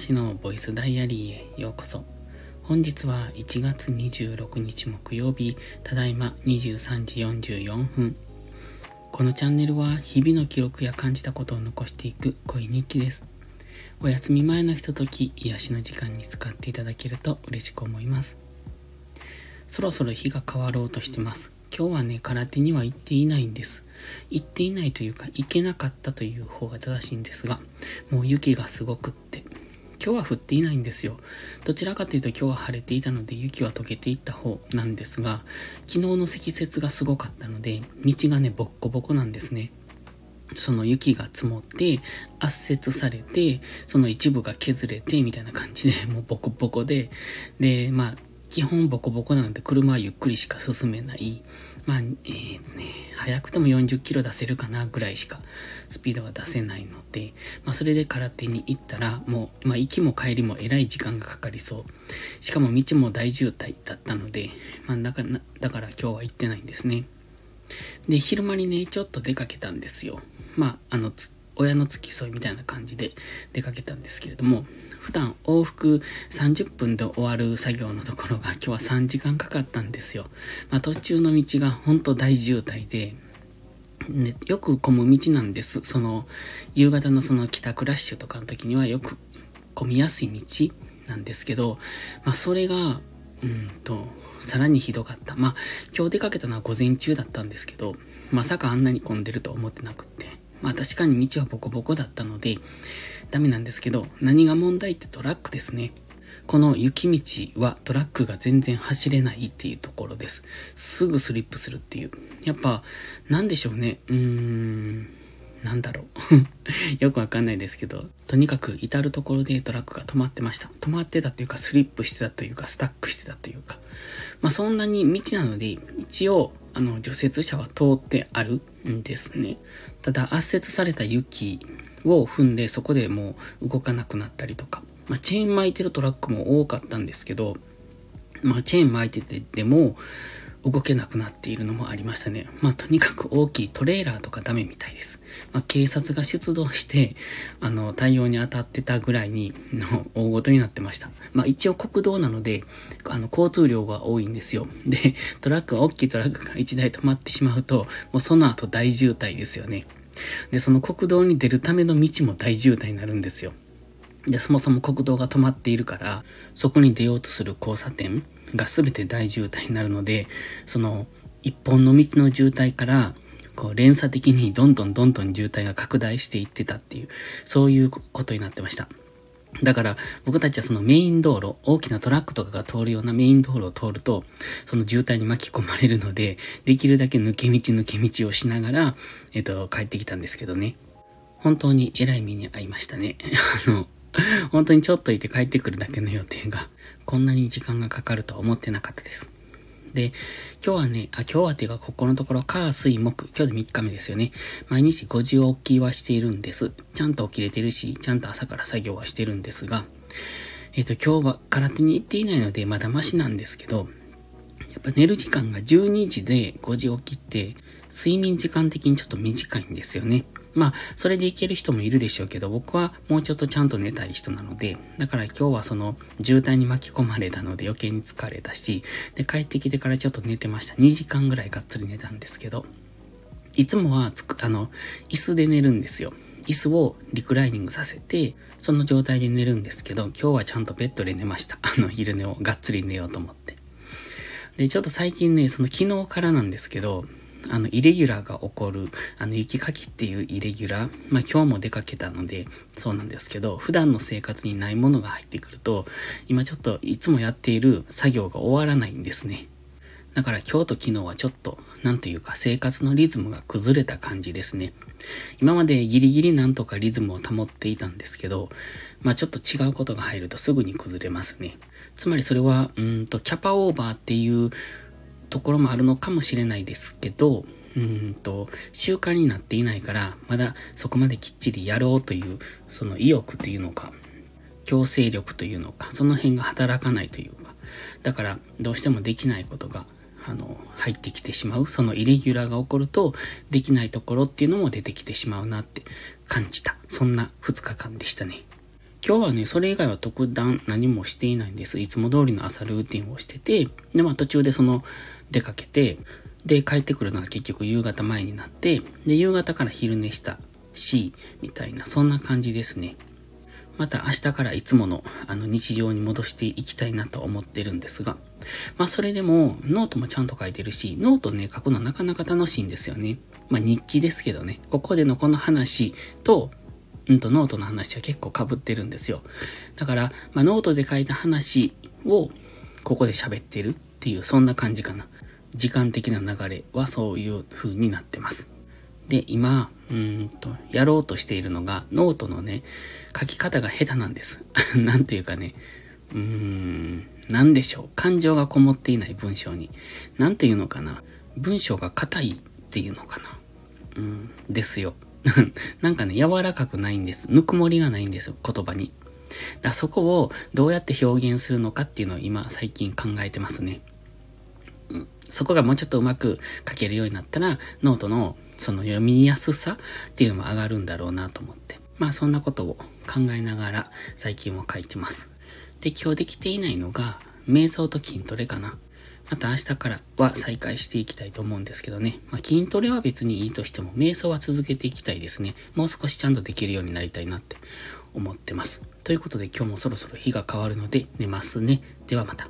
しのボイスダイアリーへようこそ。本日は1月26日木曜日、ただいま23時44分。このチャンネルは日々の記録や感じたことを残していく恋日記です。お休み前のひととき、癒しの時間に使っていただけると嬉しく思います。そろそろ日が変わろうとしてます。今日はね、空手には行っていないんです。行っていないというか、行けなかったという方が正しいんですが、もう雪がすごくって、今日は降っていないんですよ。どちらかというと今日は晴れていたので雪は溶けていった方なんですが、昨日の積雪がすごかったので、道がね、ボッコボコなんですね。その雪が積もって、圧雪されて、その一部が削れて、みたいな感じで、もうボコボコで、で、まあ、基本ボコボコなので車はゆっくりしか進めない。まあ、えー、ね、早くても40キロ出せるかなぐらいしかスピードは出せないので、まあそれで空手に行ったらもう、まあ行きも帰りもえらい時間がかかりそう。しかも道も大渋滞だったので、まあだから、だから今日は行ってないんですね。で、昼間にね、ちょっと出かけたんですよ。まあ、あの、親の付き添いみたいな感じで出かけたんですけれども、普段往復30分で終わる作業のところが今日は3時間かかったんですよ。まあ、途中の道が本当大渋滞で、ね、よく混む道なんです。その、夕方のその帰宅ラッシュとかの時にはよく混みやすい道なんですけど、まあ、それが、うんと、さらにひどかった。まあ、今日出かけたのは午前中だったんですけど、まさかあんなに混んでると思ってなくって。まあ確かに道はボコボコだったので、ダメなんですけど、何が問題ってトラックですね。この雪道はトラックが全然走れないっていうところです。すぐスリップするっていう。やっぱ、なんでしょうね。うーん、なんだろう。よくわかんないですけど、とにかく至るところでトラックが止まってました。止まってたというか、スリップしてたというか、スタックしてたというか。まあそんなに道なので、一応、あの、除雪車は通ってあるんですね。ただ、圧雪された雪を踏んで、そこでもう動かなくなったりとか。まあ、チェーン巻いてるトラックも多かったんですけど、まあ、チェーン巻いててでも、動けなくなっているのもありましたね。まあ、とにかく大きいトレーラーとかダメみたいです。まあ、警察が出動して、あの、対応に当たってたぐらいに、の、大ごとになってました。まあ、一応国道なので、あの、交通量が多いんですよ。で、トラックは大きいトラックが1台止まってしまうと、もうその後大渋滞ですよね。で、その国道に出るための道も大渋滞になるんですよ。で、そもそも国道が止まっているから、そこに出ようとする交差点が全て大渋滞になるので、その、一本の道の渋滞から、こう連鎖的にどんどんどんどん渋滞が拡大していってたっていう、そういうことになってました。だから僕たちはそのメイン道路、大きなトラックとかが通るようなメイン道路を通ると、その渋滞に巻き込まれるので、できるだけ抜け道抜け道をしながら、えっと、帰ってきたんですけどね。本当に偉い目に遭いましたね。あの、本当にちょっといて帰ってくるだけの予定が、こんなに時間がかかるとは思ってなかったです。で、今日はね、あ、今日はっていうか、ここのところ、火、水、木、今日で3日目ですよね。毎日5時起きはしているんです。ちゃんと起きれてるし、ちゃんと朝から作業はしてるんですが、えっ、ー、と、今日は空手に行っていないので、まだマシなんですけど、やっぱ寝る時間が12時で5時起きって、睡眠時間的にちょっと短いんですよね。まあ、それでいける人もいるでしょうけど、僕はもうちょっとちゃんと寝たい人なので、だから今日はその渋滞に巻き込まれたので余計に疲れたし、で、帰ってきてからちょっと寝てました。2時間ぐらいがっつり寝たんですけど、いつもはつく、あの、椅子で寝るんですよ。椅子をリクライニングさせて、その状態で寝るんですけど、今日はちゃんとベッドで寝ました。あの、昼寝をがっつり寝ようと思って。で、ちょっと最近ね、その昨日からなんですけど、あの、イレギュラーが起こる、あの、雪かきっていうイレギュラー、まあ今日も出かけたので、そうなんですけど、普段の生活にないものが入ってくると、今ちょっといつもやっている作業が終わらないんですね。だから今日と昨日はちょっと、なんというか生活のリズムが崩れた感じですね。今までギリギリなんとかリズムを保っていたんですけど、まあちょっと違うことが入るとすぐに崩れますね。つまりそれは、うんと、キャパオーバーっていうところもあるのかもしれないですけど、うんと、習慣になっていないから、まだそこまできっちりやろうという、その意欲というのか、強制力というのか、その辺が働かないというか、だからどうしてもできないことが、あの、入ってきてしまう。そのイレギュラーが起こると、できないところっていうのも出てきてしまうなって感じた。そんな2日間でしたね。今日はね、それ以外は特段何もしていないんです。いつも通りの朝ルーティンをしてて、で、まあ途中でその出かけて、で、帰ってくるのが結局夕方前になって、で、夕方から昼寝したし、みたいな、そんな感じですね。また明日からいつものあの日常に戻していきたいなと思ってるんですが、まあそれでもノートもちゃんと書いてるし、ノートね、書くのなかなか楽しいんですよね。まあ日記ですけどね、ここでのこの話と、うんとノートの話は結構被ってるんですよ。だから、まあノートで書いた話をここで喋ってるっていうそんな感じかな。時間的な流れはそういう風になってます。で、今、うんと、やろうとしているのが、ノートのね、書き方が下手なんです。なんていうかね、うーん、なんでしょう。感情がこもっていない文章に。なんていうのかな。文章が硬いっていうのかな。うん、ですよ。なんかね、柔らかくないんです。ぬくもりがないんですよ、言葉に。だそこをどうやって表現するのかっていうのを今最近考えてますね。うん、そこがもうちょっとうまく書けるようになったら、ノートのその読みやすさっていうのも上がるんだろうなと思って。まあそんなことを考えながら最近も書いてます。で、今日できていないのが、瞑想と筋トレかな。また明日からは再開していきたいと思うんですけどね。まあ、筋トレは別にいいとしても、瞑想は続けていきたいですね。もう少しちゃんとできるようになりたいなって思ってます。ということで今日もそろそろ日が変わるので寝ますね。ではまた。